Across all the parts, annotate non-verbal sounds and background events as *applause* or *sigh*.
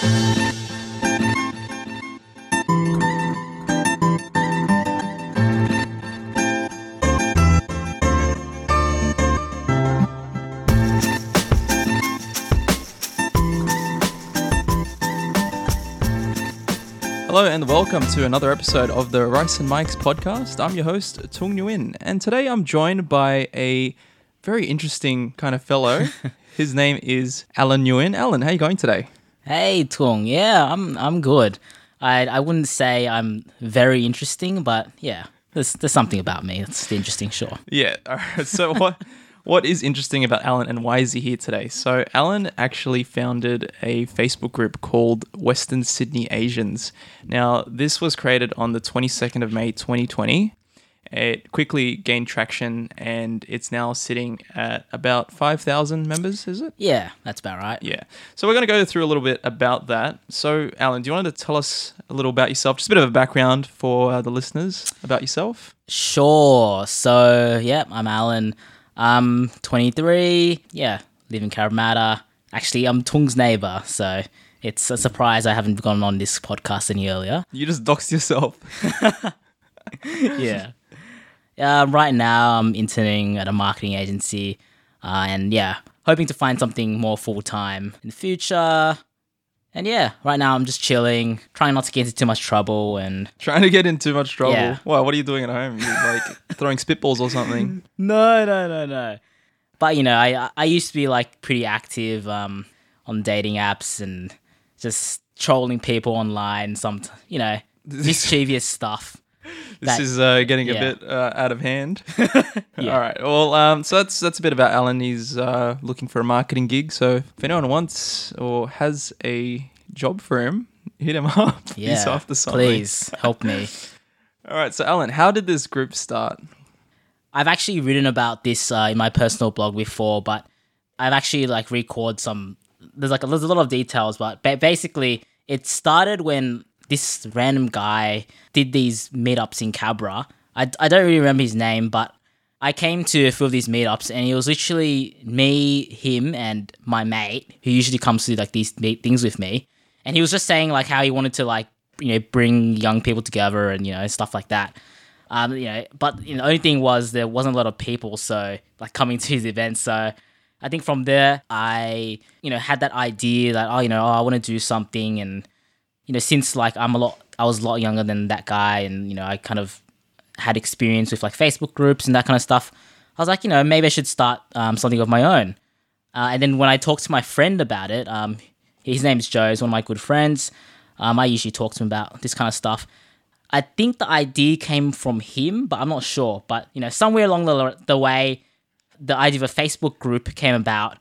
Hello and welcome to another episode of the Rice and Mics podcast. I'm your host, Tung Nguyen, and today I'm joined by a very interesting kind of fellow. *laughs* His name is Allen Nguyen. Allen, how are you going today? Hey Tung, yeah, I'm I'm good. I I wouldn't say I'm very interesting, but yeah, there's there's something about me that's interesting, sure. Yeah. *laughs* All right. So what what is interesting about Allen and why is he here today? So Allen actually founded a Facebook group called Western Sydney Asians. Now, this was created on the 22nd of May 2020. It quickly gained traction and it's now sitting at about 5,000 members, is it? Yeah, that's about right. Yeah. So we're going to go through a little bit about that. So, Allen, do you want to tell us a little about yourself? Just a bit of a background for uh, the listeners about yourself. Sure. So, yeah, I'm Allen. I'm 23. Yeah, live in Cabramatta. Actually, I'm Tung's neighbor, so it's a surprise I haven't gone on this podcast any earlier. You just doxed yourself. *laughs* yeah. Uh, right now, I'm interning at a marketing agency, uh, and yeah, hoping to find something more full time in the future. And yeah, right now I'm just chilling, trying not to get into too much trouble, and Trying to get in too much trouble. Yeah. Wow, what are you doing at home? You like *laughs* throwing spitballs or something? no, no, no, no. But you know, I I used to be like pretty active um, on dating apps and just trolling people online. Some you know *laughs* mischievous stuff. This is uh, getting a bit uh, out of hand. *laughs* *laughs* All right. Well, um, so that's that's a bit about Allen. He's uh, looking for a marketing gig. So if anyone wants or has a job for him, hit him *laughs* up. Yeah, He's after something. please help me. All right. So Allen, how did this group start? I've actually written about this uh, in my personal blog before, but I've actually like recorded some. There's like a, there's a lot of details, but ba- basically it started when this random guy did these meetups in Cabra. I, I don't really remember his name, but I came to a few of these meetups, and it was literally me, him, and my mate who usually comes to like these things with me, and he was just saying like how he wanted to like you know bring young people together and you know stuff like that. Um, you know, but you know, the only thing was there wasn't a lot of people, so like coming *laughs* to his events. So I think from there, I you know had that idea that oh you know oh, I want to do something, and you know since like I'm a lot I was a lot younger than that guy, and you know I kind of had experience with like Facebook groups and that kind of stuff. I was like you know maybe I should start um, something of my own. Uh, and then when I talked to my friend about it, um, his name's Joe, he's one of my good friends. Um, I usually talk to him about this kind of stuff. I think the idea came from him, but I'm not sure. But you know, somewhere along the the way, the idea of a Facebook group came about,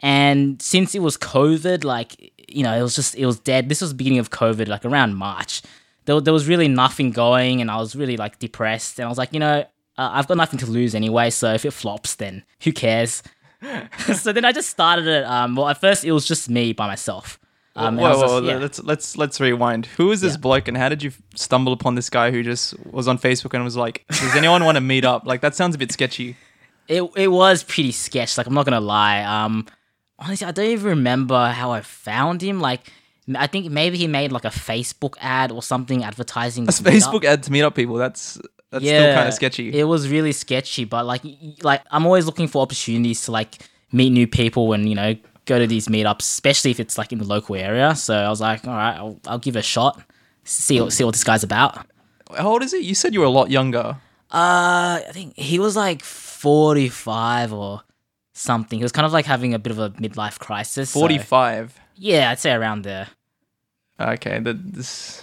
and since it was COVID, like you know, it was just it was dead. This was the beginning of COVID, like around March. There, there was really nothing going, and I was really like depressed. And I was like, you know, uh, I've got nothing to lose anyway. So if it flops, then who cares? *laughs* so then I just started it. Um, well, at first it was just me by myself. Um, whoa, whoa, just- yeah. let's let's let's rewind. Who is this Yeah. bloke, and how did you stumble upon this guy who just was on Facebook and was like, "Does anyone want to meet up?" Like that sounds a bit sketchy. *laughs* it it was pretty sketch. Like I'm not gonna lie. Um, honestly, I don't even remember how I found him. Like, I think maybe he made like a Facebook ad or something advertising. A. Facebook ad to meet up people. That's that's still kind of sketchy. It was really sketchy, but like like I'm always looking for opportunities to like meet new people and you know go to these meetups, especially if it's like in the local area. So I was like, all right, I'll, I'll give it a shot. See what see what this guy's about. How old is he? You said you were a lot younger. Uh, I think he was like 45 or something. He was kind of like having a bit of a midlife crisis. so- Forty-five. yeah, I'd say around there. Okay, that this.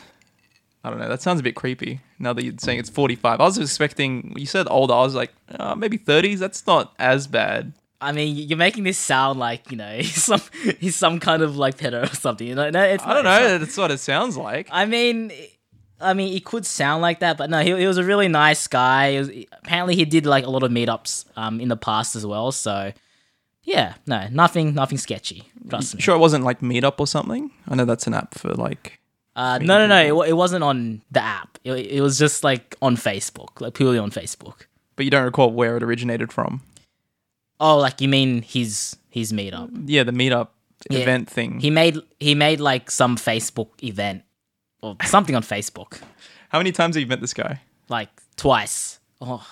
I don't know. That sounds a bit creepy. Now that you're saying it's forty-five, I was expecting. You said older. I was like, uh, maybe thirties. That's not as bad. I mean, you're making this sound like you know *laughs* he's some he's some kind of like pedo or something. You know, no, it's I don't it's know. That's what it sounds like. I mean, I mean, it could sound like that, but no, he, he was a really nice guy. He was, apparently, he did like a lot of meetups um in the past as well. So yeah, no, nothing, nothing sketchy. Trust me. Sure, it wasn't like Meetup or something. I know that's an app for like. Uh, no, no, no. It, it wasn't on the app. It, it was just like on Facebook, like purely on Facebook. But you don't recall where it originated from. Oh, like you mean his his meetup? Yeah, the Meetup Yeah. event thing. He made he made like some Facebook event or something on Facebook, How many times have you met this guy? like twice. Oh,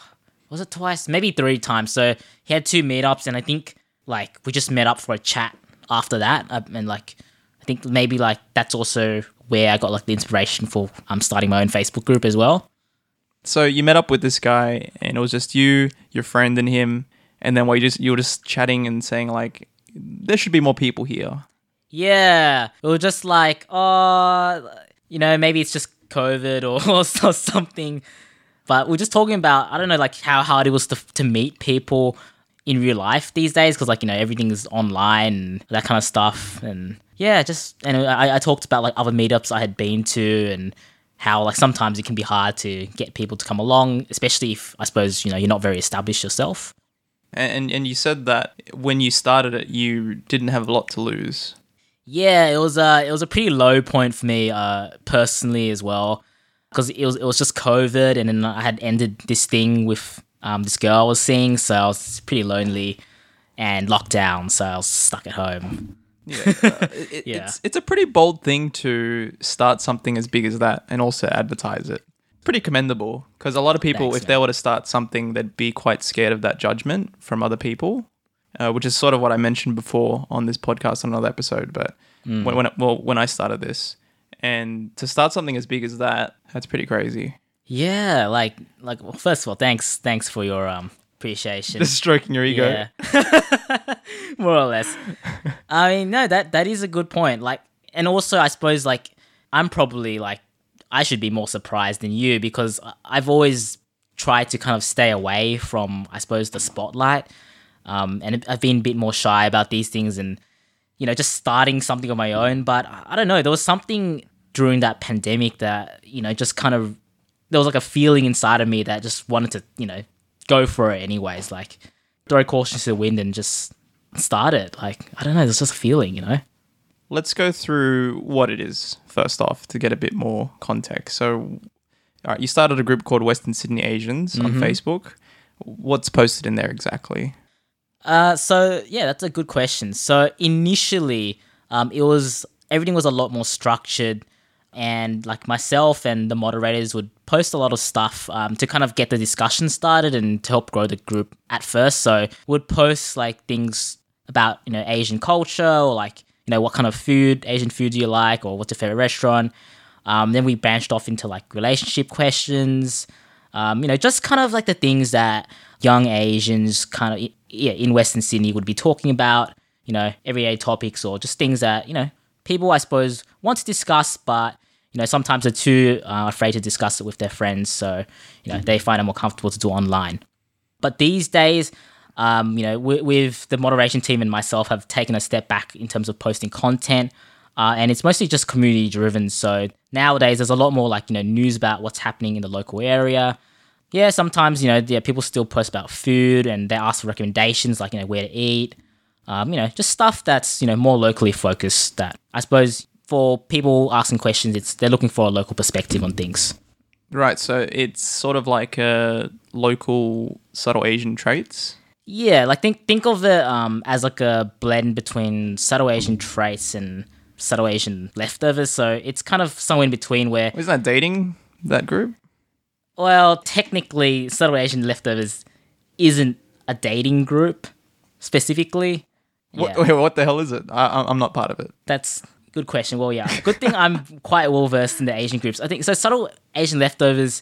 was it twice? Maybe three times. So he had two meetups, and I think like we just met up for a chat after that, uh, and like I think maybe like that's also where I got like the inspiration for um starting my own Facebook group as well. So you met up with this guy, and it was just you, your friend, and him. And then what you just you were just chatting and saying like, there should be more people here. Yeah, it was just like, oh, you know, maybe it's just COVID *laughs* or, or something. But we're just talking about, I don't know, like how hard it was to, to meet people in real life these days because, like, you know, everything's online and that kind of stuff. And yeah, just, and I, I talked about like other meetups I had been to and how, like, sometimes it can be hard to get people to come along, especially if, I suppose, you know, you're not very established yourself. And and you said that when you started it, you didn't have a lot to lose. Yeah, it was a it was a pretty low point for me uh, personally as well because it was it was just COVID and then I had ended this thing with um, this girl I was seeing, so I was pretty lonely and locked down, so I was stuck at home. Yeah, uh, it, *laughs* Yeah. it's it's a pretty bold thing to start something as big as that and also advertise it. Pretty commendable because a lot of people, Thanks, if they were to start something, they'd be quite scared of that judgment from other people, uh, which is sort of what I mentioned before on this podcast on another episode. But Mm. when when it, well when I started this, and to start something as big as that, that's pretty crazy. Yeah, like like well, first of all, thanks thanks for your um appreciation. Just stroking your ego. Yeah. *laughs* More or less. I mean, no, that that is a good point. Like, and also, I suppose, like, I'm probably like, I should be more surprised than you because I've always tried to kind of stay away from, I suppose, the spotlight. Um, and I've been a bit more shy about these things and, you know, just starting something on my own. But I I don't know, there was something during that pandemic that, you know, just kind of, there was like a feeling inside of me that just wanted to, you know, go for it anyways. Like, throw caution to the wind and just start it. Like, I don't know, there's just a feeling, you know? Let's go through what it is first off to get a bit more context. So, all right, you started a group called Western Sydney Asians on Facebook. What's posted in there exactly? Uh, so yeah, that's a good question. So initially, um, it was everything was a lot more structured, and like myself and the moderators would post a lot of stuff um, to kind of get the discussion started and to help grow the group at first. So would post like things about you know Asian culture or like you know what kind of food Asian food do you like or what's your favorite restaurant. Um, then we branched off into like relationship questions. Um, you know, just kind of like the things that young Asians kind of yeah, in Western Sydney would be talking about. You know, everyday topics or just things that you know people I suppose want to discuss, but you know sometimes they're too uh, afraid to discuss it with their friends. So you know they find it more comfortable to do online. But these days, um, you know, with, the moderation team and myself have taken a step back in terms of posting content. Uh, and it's mostly just community driven. So nowadays, there's a lot more like, you know, news about what's happening in the local area. Yeah, sometimes, you know, yeah, people still post about food and they ask for recommendations like, you know, where to eat. Um, you know, just stuff that's, you know, more locally focused that I suppose for people asking questions, it's they're looking for a local perspective on things. Right, so it's sort of like a local subtle Asian traits. Yeah, like think think of it um, as like a blend between subtle Asian traits and subtle Asian leftovers. So it's kind of somewhere in between where, Isn't that dating that group? well, technically, subtle Asian leftovers isn't a dating group specifically. What, Yeah. *laughs* wait, what the hell is it? I, I'm- not part of it. That's good question. Well, yeah, good thing I'm quite well versed in the Asian groups. I think so. Subtle Asian leftovers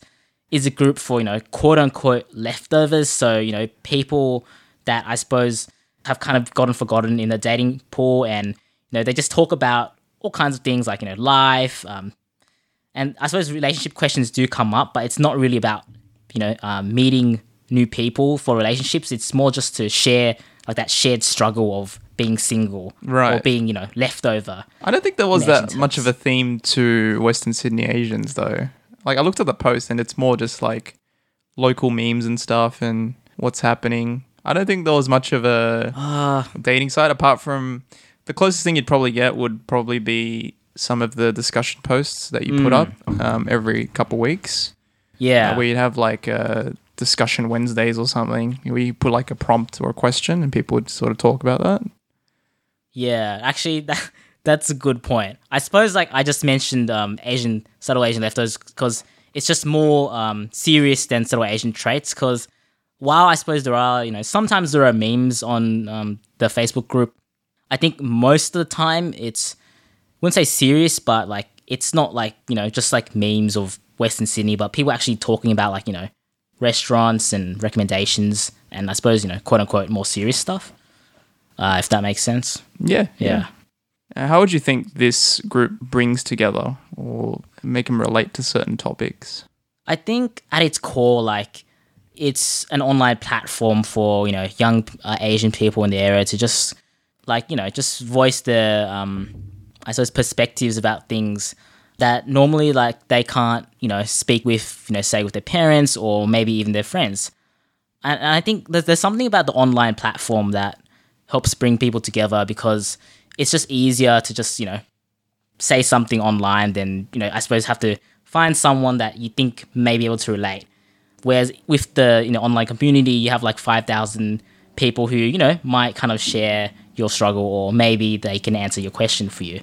is a group for you know quote unquote leftovers. So you know people that I suppose have kind of gotten forgotten in the dating pool, and you know they just talk about all kinds of things like you know life, um, and I suppose relationship questions do come up, but it's not really about you know um, meeting new people for relationships. It's more just to share like that shared struggle of being single or Right. being you know leftover. I don't think there was that much of a theme to Western Sydney Asians, though. Like, I looked at the post and it's more just like local memes and stuff and what's happening. I don't think there was much of a Ah, dating site apart from the closest thing you'd probably get would probably be some of the discussion posts that you put up um, every couple weeks. yeah. uh, where you'd have like a discussion Wednesdays or something, where you put like a prompt or a question and people would sort of talk about that. Yeah, actually, *laughs* that that's a good point. I suppose like I just mentioned um, Asian subtle Asian leftovers because it's just more um, serious than subtle Asian traits. Because while I suppose there are you know sometimes there are memes on um, the Facebook group, I think most of the time it's I wouldn't say serious, but like it's not like you know just like memes of Western Sydney, but people actually talking about like you know restaurants and recommendations, and I suppose you know quote unquote more serious stuff. Uh, if that makes sense. Yeah, Yeah. Uh, How would you think this group brings together or make them relate to certain topics? I think at its core, like it's an online platform for you know young uh, Asian people in the area to just like you know just voice their um, I suppose perspectives about things that normally like they can't you know speak with you know say with their parents or maybe even their friends. And, and I think there's, there's something about the online platform that helps bring people together because it's just easier to just you know say something online than you know I suppose have to find someone that you think may be able to relate. Whereas with the you know online community, you have like five thousand people who you know might kind of share your struggle, or maybe they can answer your question for you.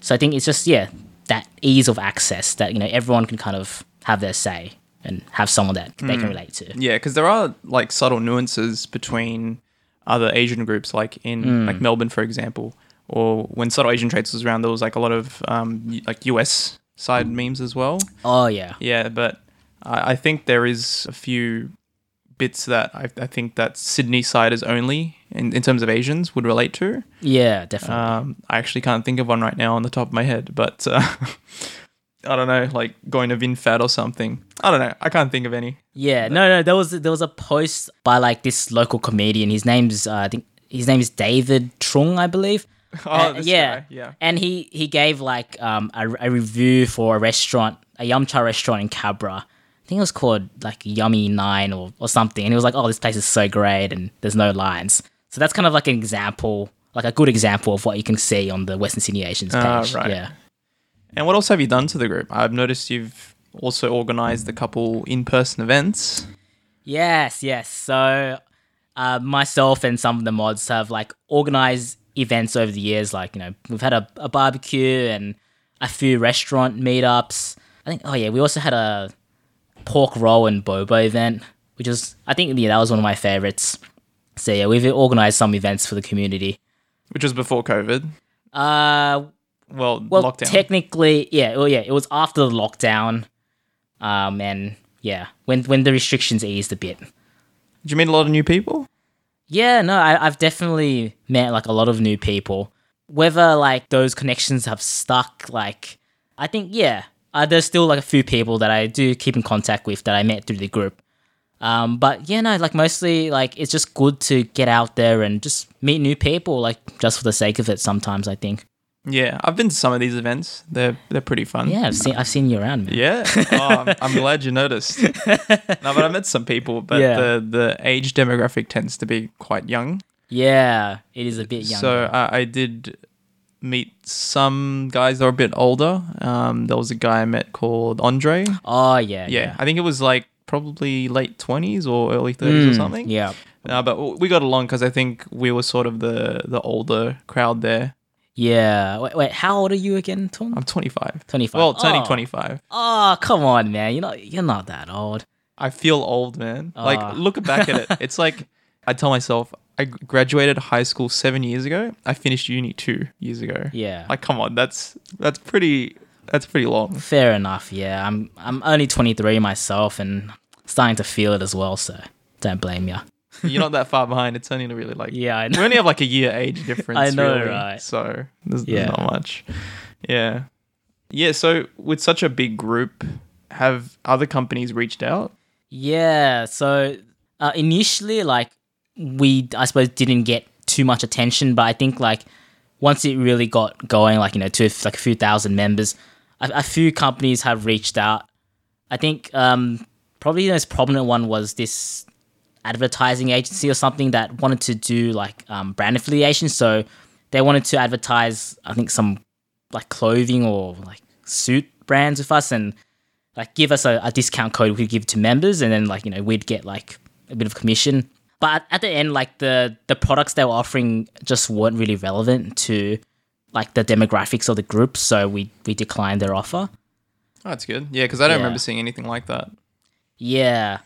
So I think it's just yeah that ease of access that you know everyone can kind of have their say and have someone that they can hmm. relate to. Yeah, because there are like subtle nuances between other Asian groups, like in like Melbourne, for example, or when subtle Asian traits was around, there was like a lot of um, like US side memes as well. Oh yeah, Yeah, but I, I think there is a few bits that I, I think that Sydney siders only in, in terms of Asians would relate to. yeah, definitely. Um, I actually can't think of one right now on the top of my head, but uh, *laughs* I don't know, like going to VinFat or something. I don't know. I can't think of any. Yeah, no, no. There was there was a post by like this local comedian. His name's uh, I think his name is David Trung, I believe. *laughs* Oh, Uh, this yeah, guy, yeah. And he he gave like um a, a review for a restaurant, a yum cha restaurant in Cabra. I think it was called like Yummy Nine or or something. And he was like, "Oh, this place is so great, and there's no lines." So that's kind of like an example, like a good example of what you can see on the Western Sydney Asians page. Ah, right. Yeah. And what else have you done to the group? I've noticed you've also organized a couple in-person events. Yes, yes. So, uh, myself and some of the mods have like organized events over the years. Like, you know, we've had a, a barbecue and a few restaurant meetups. I think, oh yeah, we also had a pork roll and boba event, which was, I think, yeah, that was one of my favorites. So yeah, we've organized some events for the community. which was before COVID. Uh, Well, well, lockdown. technically, yeah, well, yeah, it was after the lockdown. Um, and yeah, when when the restrictions eased a bit. Did you meet a lot of new people? Yeah, no, I, I've definitely met like a lot of new people. Whether like those connections have stuck, like I think yeah, uh, there's still like a few people that I do keep in contact with that I met through the group. Um, but yeah, no, like mostly like it's just good to get out there and just meet new people, like just for the sake of it. Sometimes I think. Yeah, I've been to some of these events. They're they're pretty fun. Yeah, I've seen I've seen you around. Man. Yeah. Oh, I'm, I'm *laughs* glad you noticed. *laughs* No, but I met some people, but Yeah. the the age demographic tends to be quite young. Yeah, it is a bit young. So I, I did meet some guys that are a bit older. Um, there was a guy I met called Andre. oh yeah, Yeah, I think it was like probably late twenties or early thirties or Mm, something. Yeah. Uh, but we got along because I think we were sort of the the older crowd there. Yeah. Wait, wait, how old are you again, Tom? I'm 25. 25. Well, turning Oh. 25. Oh, come on, man. You're not you're not that old. I feel old, man. Ah. Like, look back at it. *laughs* It's like I tell myself, I graduated high school seven years ago. I finished uni two years ago. Yeah. Like, come on, that's that's pretty that's pretty long. Fair enough. Yeah. I'm I'm only 23 myself and starting to feel it as well, so don't blame you. You're not that far behind. It's only really like Yeah, I know. we only have like a year age difference. I know, really. right? So there's, Yeah. there's not much. Yeah, yeah. So with such a big group, have other companies reached out? Yeah, so uh, initially like we I suppose didn't get too much attention, but I think like once it really got going like you know to like a few thousand members, a, a few companies have reached out. I think um probably the most prominent one was this advertising agency or something that wanted to do like um, brand affiliation. So they wanted to advertise, I think, some like clothing or like suit brands with us and like give us a, a discount code we could give to members. And then like, you know, we'd get like a bit of commission. but at the end, like the the products they were offering just weren't really relevant to like the demographics of the group, so we we declined their offer. Oh, that's good. Yeah, because I don't Yeah. remember seeing anything like that. Yeah.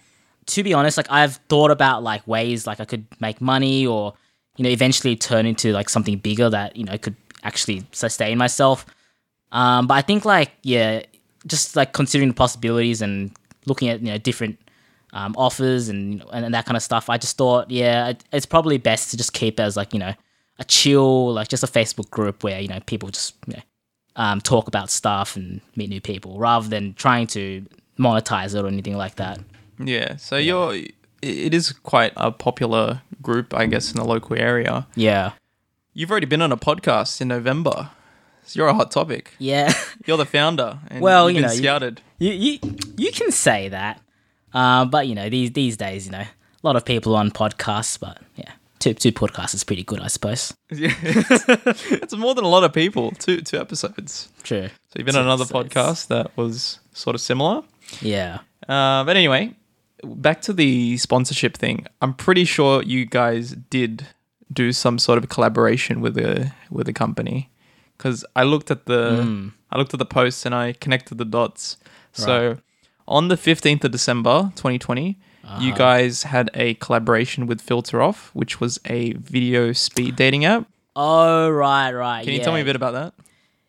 To be honest, like I've thought about like ways like I could make money or you know eventually turn into like something bigger that you know could actually sustain myself. Um, but I think like yeah, just like considering the possibilities and looking at you know different um, offers and, and and that kind of stuff, I just thought yeah, it, it's probably best to just keep it as like you know a chill like just a Facebook group where you know people just you know um, talk about stuff and meet new people rather than trying to monetize it or anything like that. Yeah, so you're. It is quite a popular group, I guess, in the local area. Yeah. You've already been on a podcast in November. So you're a hot topic. Yeah. *laughs* You're the founder. And Well, you know, scouted. you, you you can say that. Um, but you know, these these days, you know, a lot of people on podcasts, but yeah. Two two podcasts is pretty good, I suppose. *laughs* Yeah, it's, it's more than a lot of people. Two two episodes. True. So you've been on another So it's- podcast that was sort of similar. Yeah. Uh, but anyway, back to the sponsorship thing. I'm pretty sure you guys did do some sort of collaboration with a with a company because I looked at the Hmm. I looked at the posts and I connected the dots. So on the 15th of December 2020, you Uh-huh. guys had a collaboration with Filteroff, which was a video speed dating app. Oh right, right. Can you yeah. tell me a bit about that?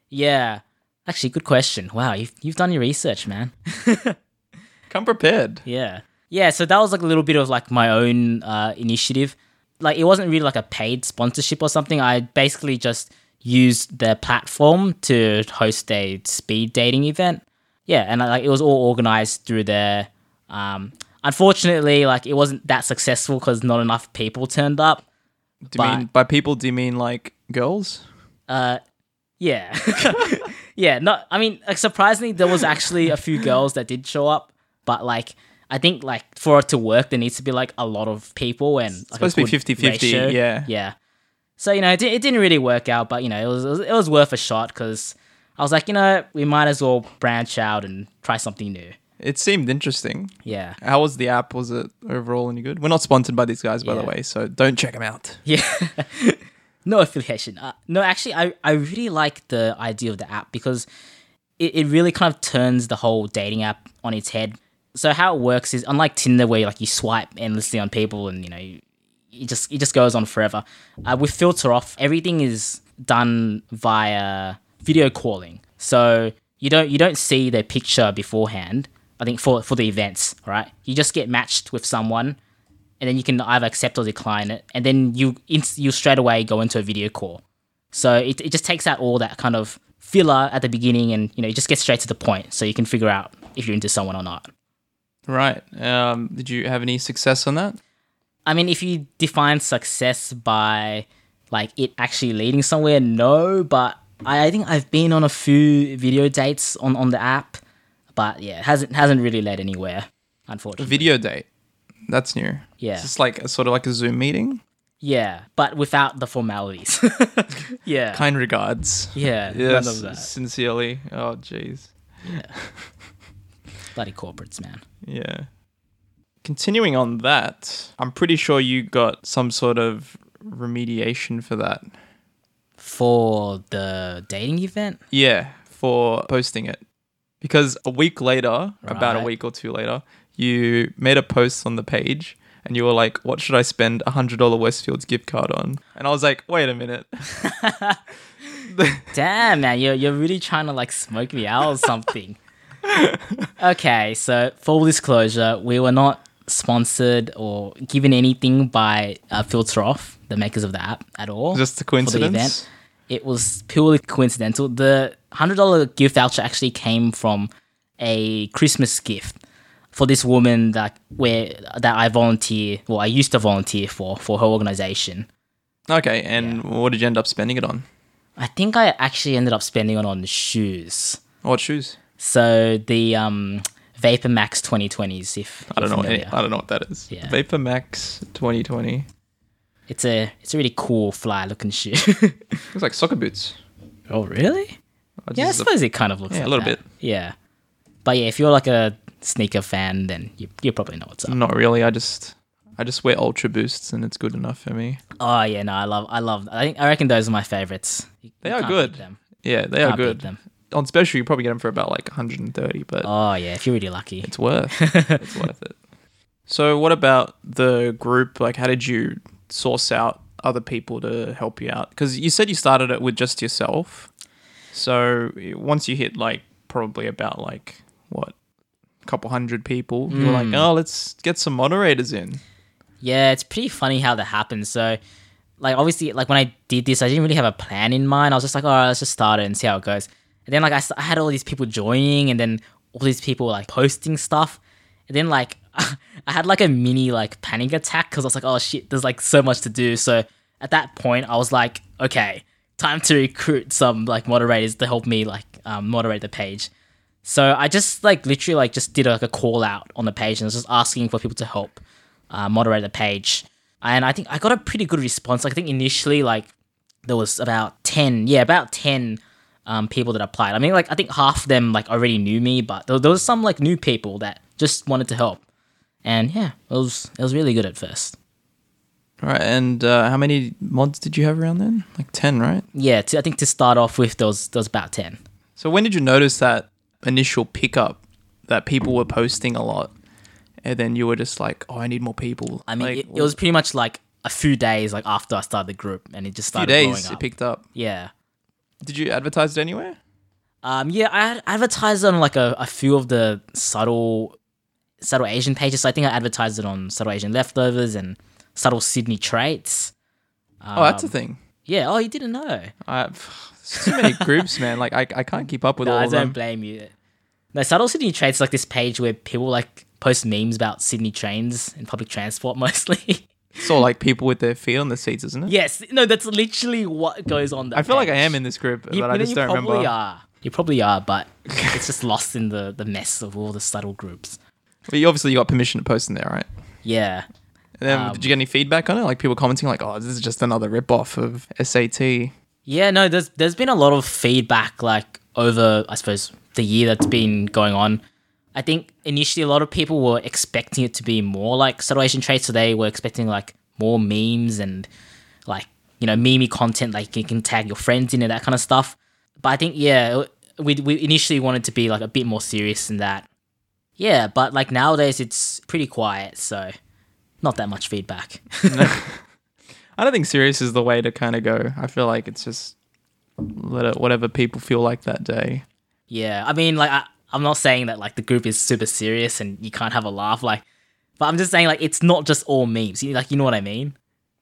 Yeah. Actually, good question. Wow, you've you've done your research, man. *laughs* Come prepared. Yeah. Yeah, so that was like a little bit of like my own uh, initiative. Like it wasn't really like a paid sponsorship or something. I basically just used their platform to host a speed dating event. Yeah, and like it was all organized through their um unfortunately like it wasn't that successful cuz not enough people turned up. Do you But- mean by people? Do you mean like girls? Uh yeah. *laughs* yeah, not I mean like surprisingly there was actually a few girls that did show up, but like I think like for it to work there needs to be like a lot of people and like, supposed to be good 50-50, yeah. Yeah. So you know it, it didn't really work out, but you know it was it was, it was worth a shot cuz I was like, you know, we might as well branch out and try something new. It seemed interesting. Yeah. How was the app? Was it overall any good? We're not sponsored by these guys, by the way, so don't check them out. Yeah. *laughs* no affiliation. Uh, no, actually, I, I really like the idea of the app because it, it really kind of turns the whole dating app on its head. So how it works is unlike Tinder where like you swipe endlessly on people and you know you, it just it just goes on forever. Uh, with Filteroff, everything is done via video calling. So you don't you don't see their picture beforehand. I think for for the events, right? You just get matched with someone and then you can either accept or decline it, and then you you straight away go into a video call. So it, it just takes out all that kind of filler at the beginning, and you know you just get straight to the point, so you can figure out if you're into someone or not. Right. Um, did you have any success on that? I mean, if you define success by like it actually leading somewhere, no, but I, I think I've been on a few video dates on, on the app, but yeah, it hasn't hasn't really led anywhere, unfortunately. Video date. That's new. Yeah. It's just like a sort of like a Zoom meeting. yeah, but without the formalities. *laughs* yeah. Kind regards. yeah, *laughs* Yes. none of that. Sincerely. Oh, jeez. Bloody corporates, man. Yeah. Continuing on that, I'm pretty sure you got some sort of remediation for that. For the dating event? Yeah, for posting it. Because a week later, about a week or two later, you made a post on the page and you were like, what should I spend a $100 Westfields gift card on? And I was like, wait a minute. *laughs* Damn, man, you're, you're really trying to like smoke me out or *laughs* something. Okay, so full disclosure, we were not sponsored or given anything by uh, Filteroff, the makers of the app, at all. Just a for the event. coincidence. It was purely coincidental. The hundred dollar gift voucher actually came from a Christmas gift for this woman that where that I volunteer, well, I used to volunteer for for her organization. Okay, and what did you end up spending it on? I think I actually ended up spending it on shoes. What shoes? So the um, VaporMax 2020s, if I don't know. Familiar. I don't know what that is. Yeah. VaporMax 2020. It's a it's a really cool fly looking shoe. *laughs* Looks like soccer boots. oh really? I Yeah, I suppose it kind of looks Yeah, a little that. bit. Yeah, but yeah, if you're like a sneaker fan, then you you probably know what's up. Not really. I just I just wear Ultra Boosts and it's good enough for me. Oh yeah, no, I love, I love. I think I reckon those are my favorites. You- They you are good. Yeah, they are Can't good. On special, you probably get them for about like 130, but Oh yeah, if you're really lucky. it's worth. *laughs* it's worth it. So, what about the group? Like, how did you source out other people to help you out? Because you said you started it with just yourself. So once you hit like probably about like what a couple hundred people, you're like, hmm. oh, let's get some moderators in. Yeah, it's pretty funny how that happens. So, like, obviously, like when I did this, I didn't really have a plan in mind. I was just like, all right, let's just start it and see how it goes. And then, like, I, I had all these people joining, and then all these people like posting stuff. And then, like, *laughs* I had like a mini like panic attack because I was like, oh shit, there's like so much to do. So at that point, I was like, okay, time to recruit some like moderators to help me like um, moderate the page. So I just like literally like just did like a call out on the page and I was just asking for people to help uh, moderate the page. And I think I got a pretty good response. Like, I think initially like there was about 10, yeah, about 10 um, people that applied. I mean, like I think half of them like already knew me, but there, there was some like new people that just wanted to help. And yeah, it was it was really good at first. All right, and uh, how many mods did you have around then? Like ten, right? Yeah, to, I think to start off with, there was, there was about 10. So when did you notice that initial pickup that people were posting a lot, and then you were just like, oh, I need more people. I mean, like, it, it was pretty much like a few days like after I started the group, and it just a few started days it picked up. yeah. Did you advertise it anywhere? Um, yeah, I advertised on like a, a few of the subtle subtle Asian pages. So I think I advertised it on subtle Asian leftovers and subtle Sydney traits. oh, that's a Um, thing. Yeah. Oh, you didn't know? I, *sighs* too many groups, man. Like I, I can't keep up with No, all I of don't blame you. No, subtle Sydney traits is like this page where people like post memes about Sydney trains and public transport *laughs* mostly. It's all like people with their feet on the seats, isn't it? yes. No, that's literally what goes on. That I feel like I page. am in this group, You, but I you know, just you don't probably remember. are. You probably are, but *laughs* it's just lost in the the mess of all the subtle groups. But you obviously you got permission to post in there, right? Yeah. And then Um, did you get any feedback on it? Like people commenting, like, "Oh, this is just another rip off of SAT." Yeah, no, there's there's been a lot of feedback like over I suppose the year that's been going on. I think initially a lot of people were expecting it to be more like subtle Asian traits, so they were expecting like more memes and like you know memey content, like you can tag your friends in and that kind of stuff. But I think yeah, we we initially wanted to be like a bit more serious than that. Yeah, but like nowadays it's pretty quiet, so not that much feedback. *laughs* I don't think serious is the way to kind of go. I feel like it's just let it whatever people feel like that day. Yeah, I mean, like, I, I'm not saying that like the group is super serious and you can't have a laugh, like, but I'm just saying like it's not just all memes. You like, you know what I mean?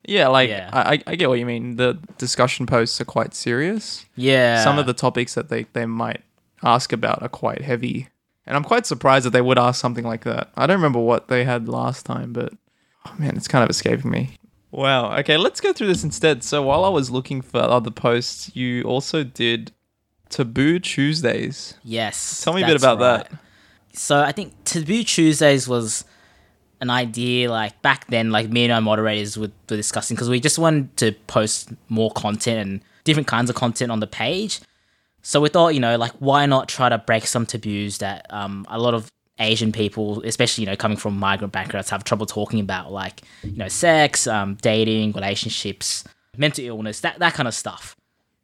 Yeah, like Yeah. I, I I get what you mean. The discussion posts are quite serious. Yeah. Some of the topics that they, they might ask about are quite heavy. And I'm quite surprised that they would ask something like that. I don't remember what they had last time, but oh man, it's kind of escaping me. Wow. Okay, let's go through this instead. So while I was looking for other posts, you also did Taboo Tuesdays. yes. Tell me a bit about right. that. So I think Taboo Tuesdays was an idea like back then, like me and our moderators were, were discussing because we just wanted to post more content and different kinds of content on the page. So we thought, you know, like why not try to break some taboos that um, a lot of Asian people, especially you know coming from migrant backgrounds, have trouble talking about, like you know, sex, um, dating, relationships, mental illness, that that kind of stuff.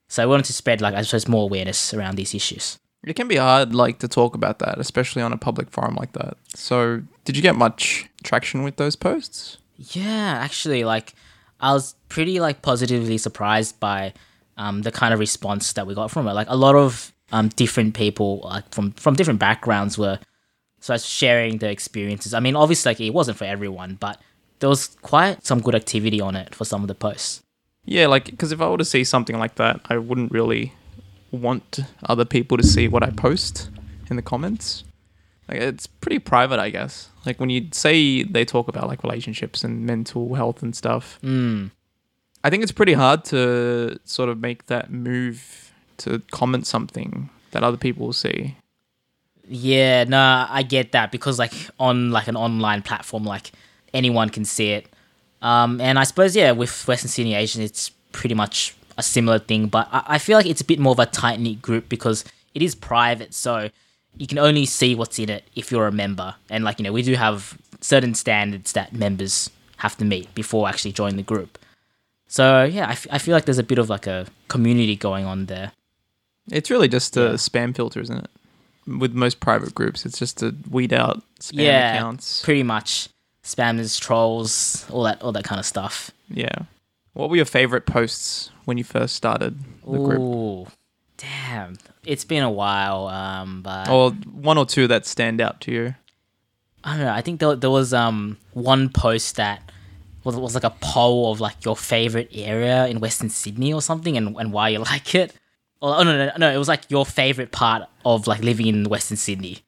So I wanted to spread like I suppose more awareness around these issues. It can be hard like to talk about that, especially on a public forum like that. So, did you get much traction with those posts? Yeah, actually, like I was pretty like positively surprised by um, the kind of response that we got from it. Like a lot of um, different people, like from from different backgrounds, were so sharing their experiences. I mean, obviously, like it wasn't for everyone, but there was quite some good activity on it for some of the posts. Yeah, like because if I were to see something like that, I wouldn't really want other people to see what I post in the comments. Like it's pretty private, I guess. Like when you say they talk about like relationships and mental health and stuff, Mm. I think it's pretty hard to sort of make that move to comment something that other people will see. Yeah, no, I get that because like on like an online platform, like anyone can see it. Um, and I suppose yeah, with Western Sydney Asian, it's pretty much a similar thing, but I, I feel like it's a bit more of a tight knit group because it is private, so you can only see what's in it if you're a member. And like you know, we do have certain standards that members have to meet before actually joining the group. So yeah, I, f- I feel like there's a bit of like a community going on there. It's really just a Yeah. spam filter, isn't it? With most private groups, it's just to weed out spam yeah, accounts. pretty much spammers, trolls, all that all that kind of stuff. Yeah. What were your favorite posts when you first started the group? Ooh, damn, it's been a while. Um, but Or one or two that stand out to you? I don't know. I think there, there was um one post that was, was like a poll of like your favorite area in Western Sydney or something, and, and why you *laughs* like it. Or, oh no, no, no! It was like your favorite part of like living in Western Sydney,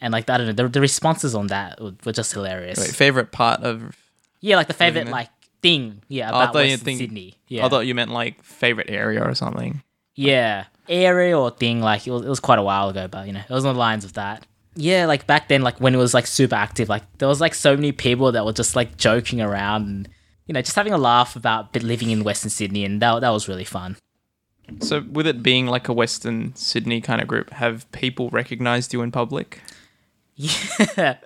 and like I don't know. The, the responses on that were were just hilarious. Wait, favorite part of. yeah, like the favorite like thing. Yeah, Oh, about Western think- Sydney. Yeah, I thought you meant like favorite area or something. Yeah, area or thing. Like it was, it was quite a while ago, but you know, it was on the lines of that. Yeah, like back then, like when it was like super active, like there was like so many people that were just like joking around and you know just having a laugh about living in Western Sydney, and that that was really fun. So, with it being like a Western Sydney kind of group, have people recognized you in public? Yeah,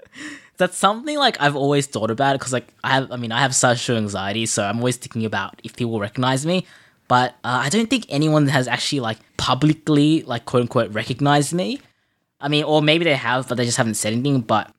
that's something like I've always thought about because like I have, I mean, I have social anxiety, so I'm always thinking about if people recognize me. But uh, I don't think anyone has actually like publicly like quote unquote recognized me. I mean, or maybe they have, but they just haven't said anything. But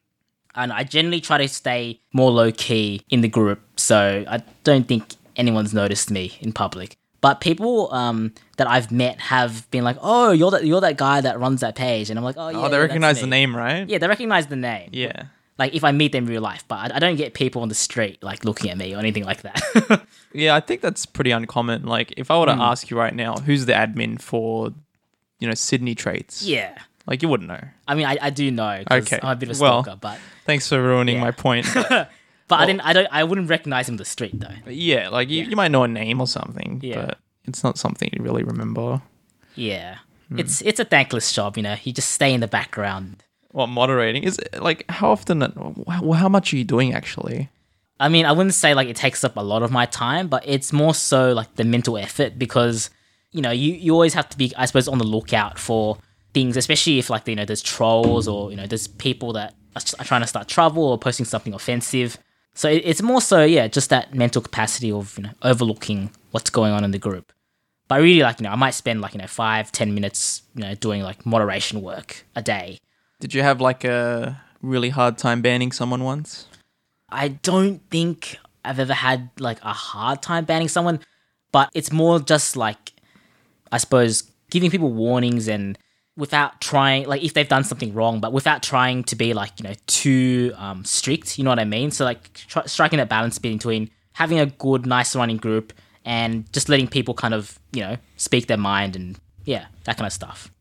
and I generally try to stay more low key in the group, so I don't think anyone's noticed me in public. But people um, that I've met have been like, "Oh, you're that you're that guy that runs that page," and I'm like, "Oh, yeah." oh, they recognize the name, right? Yeah, they recognize the name. Yeah. Like if I meet them in real life, but I, I don't get people on the street like looking at me or anything like that. *laughs* Yeah, I think that's pretty uncommon. Like, if I were to ask you right now, who's the admin for, you know, Sydney traits? yeah. Like, you wouldn't know. I mean, I, I do know Okay, I'm a bit of a well- stalker, but Thanks for ruining Yeah. my point. *laughs* But but I didn't. I don't. I wouldn't recognize him the street though. yeah, like you, you might know a name or something, Yeah. but it's not something you really remember. Yeah, Hmm. it's it's a thankless job. You know, you just stay in the background. What moderating is it, like? How often? How, how much are you doing actually? I mean, I wouldn't say like it takes up a lot of my time, but it's more so like the mental effort because you know you, you always have to be, I suppose, on the lookout for things, especially if like you know there's trolls or you know there's people that are trying to start trouble or posting something offensive. So it, it's more so yeah, just that mental capacity of you know overlooking what's going on in the group. But I really like you know I might spend like you know five ten minutes you know doing like moderation work a day. Did you have like a really hard time banning someone once? I don't think I've ever had like a hard time banning someone, but it's more just like I suppose giving people warnings and without trying like if they've done something wrong, but without trying to be like you know too um, strict. You know what I mean? So like tr- striking that balance between having a good, nice running group and just letting people kind of you know speak their mind and yeah that kind of stuff.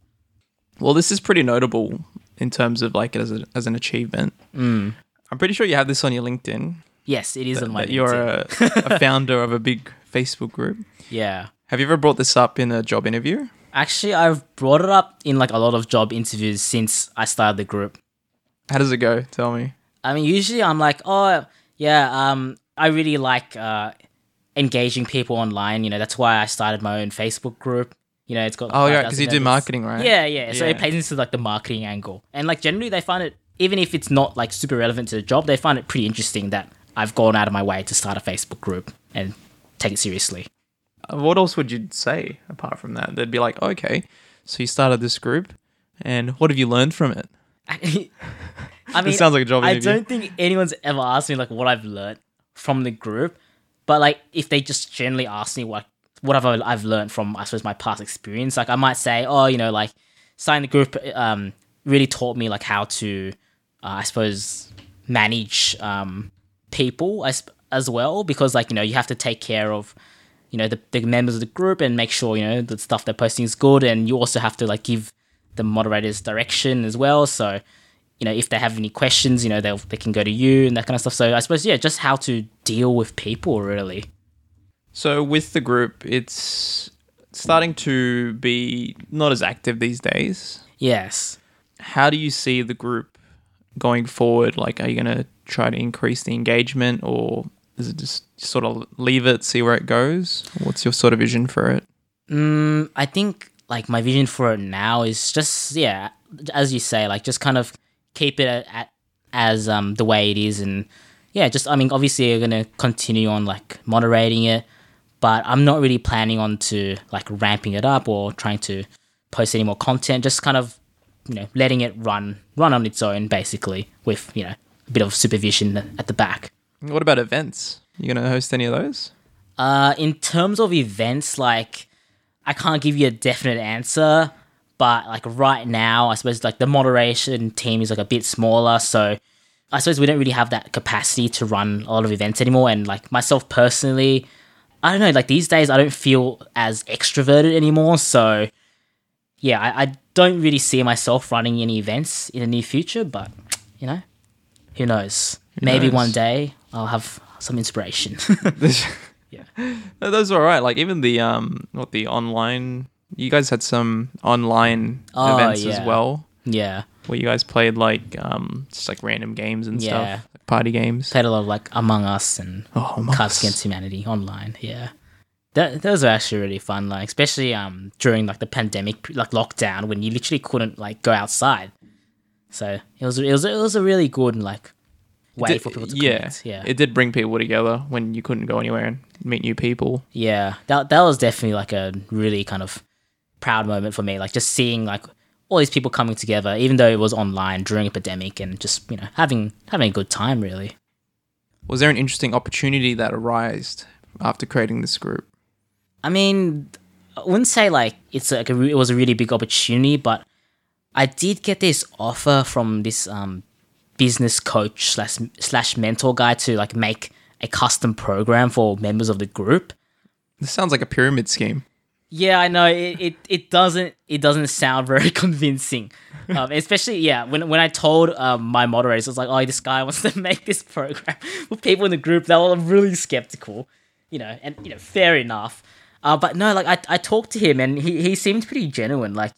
Well, this is pretty notable in terms of like as, a, as an achievement. Mm. I'm pretty sure you have this on your LinkedIn. Yes, it is on my that you're a, *laughs* a founder of a big Facebook group. yeah. Have you ever brought this up in a job interview? Actually, I've brought it up in like a lot of job interviews since I started the group. How does it go? Tell me. I mean, usually I'm like, oh, yeah, um, I really like uh, engaging people online. You know, that's why I started my own Facebook group. You know, it's got. Oh, yeah, because you do marketing, right? Yeah, yeah. So it plays into like the marketing angle, and like generally they find it, even if it's not like super relevant to the job, they find it pretty interesting that I've gone out of my way to start a Facebook group and take it seriously. What else would you say apart from that? They'd be like, okay, so you started this group, and what have you learned from it? *laughs* I mean, *laughs* sounds like a job I interview. don't think anyone's ever asked me like what I've learned from the group, but like if they just generally ask me what what have I, I've learned from I suppose my past experience, like I might say, oh, you know, like starting the group um, really taught me like how to, uh, I suppose, manage um, people as as well because like you know you have to take care of you know the, the members of the group and make sure you know the stuff they're posting is good. And you also have to like give the moderators direction as well. So you know if they have any questions you know they they can go to you and that kind of stuff. So i suppose yeah just how to deal with people really. So with the group, it's starting to be not as active these days. yes. How do you see the group going forward? Like, are you going to try to increase the engagement, or is it just sort of leave it, see where it goes? What's your sort of vision for it? Mm, I think like my vision for it now is just yeah, as you say, like just kind of keep it at, as um the way it is, and yeah, just I mean, obviously, you're gonna continue on like moderating it, but I'm not really planning on to like ramping it up or trying to post any more content. Just kind of you know letting it run run on its own, basically, with you know a bit of supervision at the back. What about events? You gonna host any of those? Uh, in terms of events, like I can't give you a definite answer, but like right now, I suppose like the moderation team is like a bit smaller, so I suppose we don't really have that capacity to run a lot of events anymore. And like myself personally, I don't know, like these days I don't feel as extroverted anymore, so yeah, I, I don't really see myself running any events in the near future, but you know, who knows? Maybe knows? one day I'll have some inspiration. *laughs* yeah, *laughs* no, those are all right. Like even the um, what the online. You guys had some online Oh, events yeah. as well, yeah. where you guys played like um, just like random games and Yeah. stuff, like party games. played a lot of like Among Us and Oh, Among Cards Us. Against Humanity online. Yeah, that those are actually really fun. Like especially um during like the pandemic, like lockdown, when you literally couldn't like go outside. So it was it was it was a really good like way Did- for people to yeah, connect. Yeah, It did bring people together when you couldn't go anywhere and meet new people. yeah. That that was definitely like a really kind of proud moment for me. Like just seeing like all these people coming together, even though it was online during a pandemic, and just you know having having a good time. Really. Was there an interesting opportunity that arose after creating this group? I mean, I wouldn't say like it's like a, it was a really big opportunity, but I did get this offer from this um, business coach slash slash mentor guy to like make a custom program for members of the group. This sounds like a pyramid scheme. Yeah, I know it, it, it doesn't it doesn't sound *laughs* very convincing, um, especially yeah when when I told um, my moderators I was like oh this guy *laughs* wants to make this program for people in the group they were really skeptical, you know and you know fair enough, uh, but no like I I talked to him and he he seemed pretty genuine like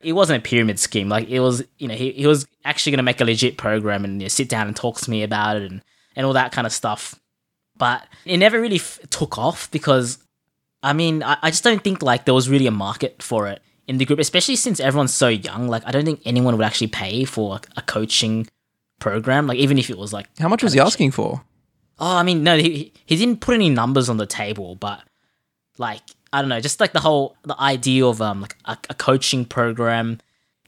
it wasn't a pyramid scheme like it was you know he, he was actually gonna make a legit program and you know, sit down and talk to me about it and and all that kind of stuff, but it never really f- took off because I mean, I, I just don't think like there was really a market for it in the group, especially since everyone's so young. Like, I don't think anyone would actually pay for like, a coaching program. Like, even if it was like, How much was he asking for? oh, I mean, no, he he didn't put any numbers on the table, but like, I don't know, just like the whole the idea of um like a, a coaching program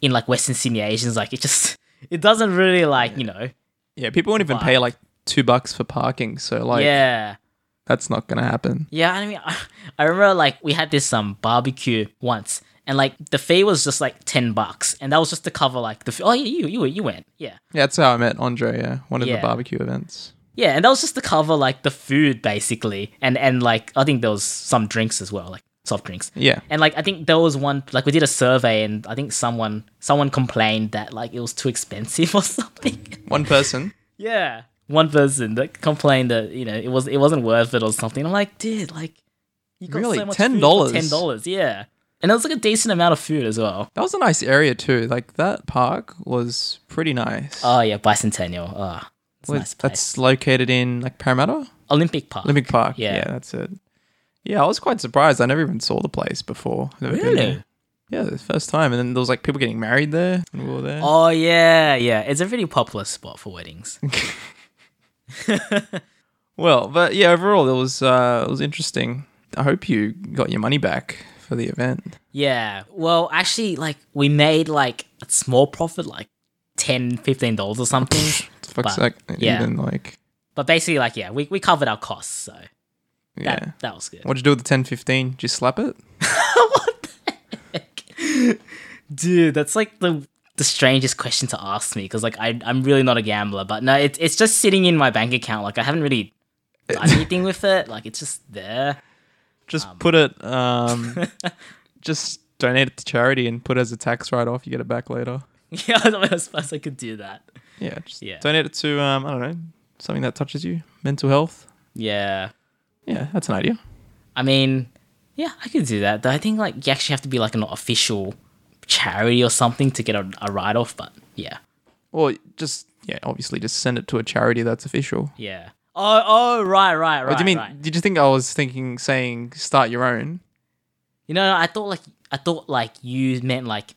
in like Western Sydney Asians, like it just it doesn't really like you know, Yeah, people won't even pay like two bucks for parking. So like, yeah. that's not gonna happen. Yeah, I mean, I, *laughs* I remember like we had this um barbecue once, and like the fee was just like ten bucks, and that was just to cover like the. F- oh, you you you went, yeah, Yeah, that's how I met Andre. Yeah, one of Yeah. the barbecue events. Yeah, and that was just to cover like the food basically, and and like I think there was some drinks as well, like soft drinks. Yeah, And like I think there was one like we did a survey, and I think someone someone complained that like it was too expensive *laughs* or something. one person. yeah, one person that complained that you know it was it wasn't worth it or something. I'm like, dude, like you got Really? so much $10? food for ten dollars, yeah. And it was like a decent amount of food as well. That was a nice area too. Like that park was pretty nice. Oh yeah, Bicentennial. Oh, it's a nice that's located in like Parramatta, Olympic Park. Olympic Park. Yeah. Yeah. that's it. Yeah, I was quite surprised. I never even saw the place before. Never been Really? there. Yeah, the first time, and then there was like people getting married there when we were there. Oh yeah, yeah. It's a really popular spot for weddings. *laughs* *laughs* Well, but yeah, overall it was uh, it was interesting. I hope you got your money back for the event. yeah. Well, actually, like we made like a small profit, like 10 dollars or something. Fuck's But, sake, yeah. even like but basically, like yeah, we, we covered our costs, so yeah. that that was good. What'd you do with the ten fifteen? Just slap it? *laughs* Dude, that's like the the strangest question to ask me because like I I'm really not a gambler, but no, it's it's just sitting in my bank account. Like I haven't really done anything with it. Like it's just there. Just put it. Um, *laughs* just donate it to charity and put it as a tax write off. You get it back later. *laughs* Yeah, I suppose I could do that. Yeah, just Yeah. donate it to um, I don't know something that touches you, mental health. Yeah. Yeah, that's an idea. I mean, yeah, I could do that. Though I think like you actually have to be like an official charity or something to get a, a write off. But yeah, Or just yeah, obviously just send it to a charity that's official. yeah. Oh, oh, right, right, right. what do you mean? right. Did you think I was thinking saying start your own? You know, I thought like I thought like you meant like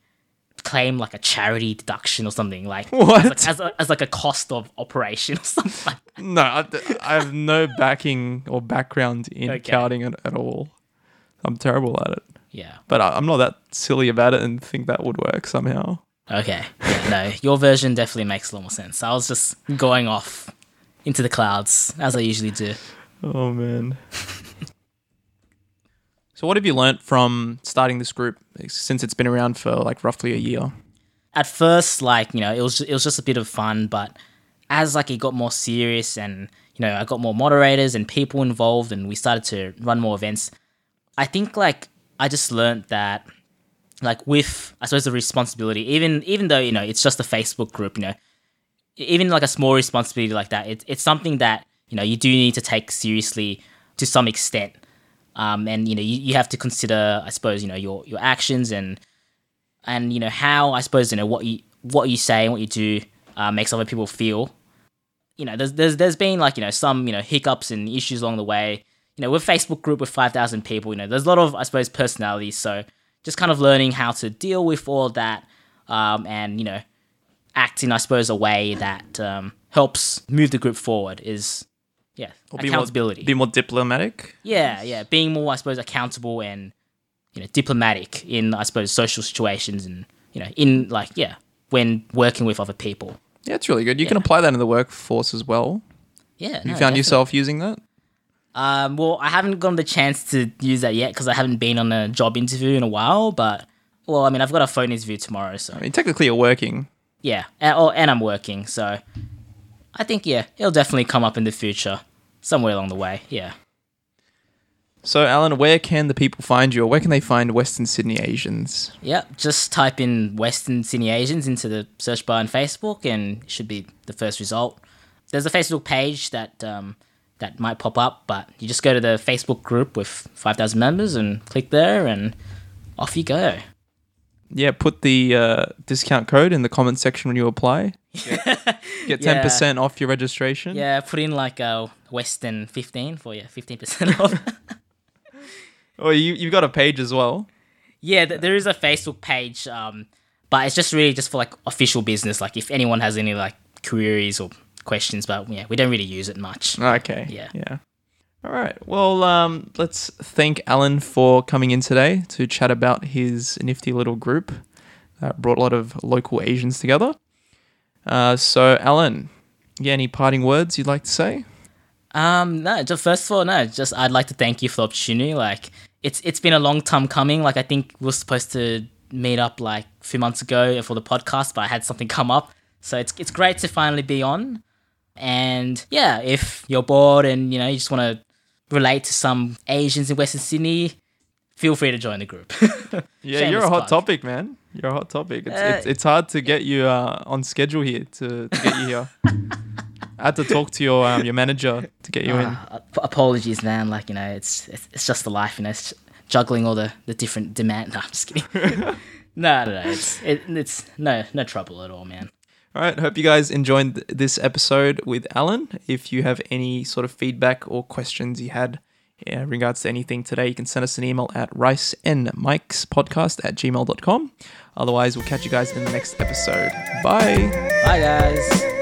claim like a charity deduction or something like What? as, like, as, a, as like a cost of operation or *laughs* something like that. No, I, I have no backing or background in Okay. accounting at, at all. I'm terrible at it. Yeah. But I, I'm not that silly about it and think that would work somehow. Okay. Yeah, no, your version definitely makes a lot more sense. I was just going off into the clouds as I usually do. Oh man. So what have you learnt from starting this group since it's been around for like roughly a year? At first, like you know, it was it was just a bit of fun, but as like it got more serious and you know I got more moderators and people involved and we started to run more events, I think like I just learned that like with I suppose the responsibility, even even though you know it's just a Facebook group, you know, even like a small responsibility like that, it's it's something that you know you do need to take seriously to some extent, um, and you know you, you have to consider I suppose you know your your actions and and you know how I suppose you know what you what you say and what you do uh, makes other people feel. You know, there's there's there's been like you know some you know hiccups and issues along the way. You know, with Facebook group with five thousand people, you know, there's a lot of I suppose personalities. So just kind of learning how to deal with all that, um, and you know, act in I suppose a way that um, helps move the group forward is yeah Or be accountability. More, be more diplomatic. Yeah, yeah, being more, I suppose, accountable and you know diplomatic in, I suppose, social situations and you know in like yeah when working with other people. Yeah, it's really good. You can apply that in the workforce as well. Yeah, You found yourself using that? Um, well, I haven't gotten the chance to use that yet because I haven't been on a job interview in a while. But well, I mean, I've got a phone interview tomorrow, so I mean, technically you're working. yeah, and, oh, and I'm working, so I think yeah, it'll definitely come up in the future somewhere along the way. Yeah. So, Allen, where can the people find you, or where can they find Western Sydney Asians? Yep, just type in Western Sydney Asians into the search bar on Facebook, and it should be the first result. There's a Facebook page that um, that might pop up, but you just go to the Facebook group with five thousand members and click there, and off you go. Yeah, put the uh, discount code in the comment section when you apply. Get *laughs* ten percent off your registration. Yeah, put in like a Western fifteen for you, fifteen percent off. *laughs* Oh, you you've got a page as well. yeah, th- there is a Facebook page, um, but it's just really just for like official business. Like if anyone has any like queries or questions, but yeah, we don't really use it much. Okay. Yeah. Yeah. All right. Well, um, let's thank Allen for coming in today to chat about his nifty little group that brought a lot of local Asians together. Uh, so, Allen, yeah, any parting words you'd like to say? Um, no, just first of all, no, just I'd like to thank you for the opportunity. Like, it's it's been a long time coming. Like, I think we were supposed to meet up like a few months ago for the podcast, but I had something come up, so it's it's great to finally be on. And yeah, if you're bored and you know you just want to relate to some Asians in Western Sydney, feel free to join the group. *laughs* Yeah, you're a hot plug. topic, man. You're a hot topic. It's, Uh, it's, it's hard to get you uh, on schedule here to, to get you here. *laughs* I had to talk to your um, your manager to get you in. Uh, ap- apologies, man. Like you know, it's it's, it's just the life, you know, it's juggling all the, the different demand. *laughs* No, I'm just kidding. no, no, no. It's it, it's no no trouble at all, man. All right. Hope you guys enjoyed this episode with Allen. If you have any sort of feedback or questions you had uh, in regards to anything today, you can send us an email at ricenmicspodcast at gmail.com. Otherwise, we'll catch you guys in the next episode. Bye. Bye, guys.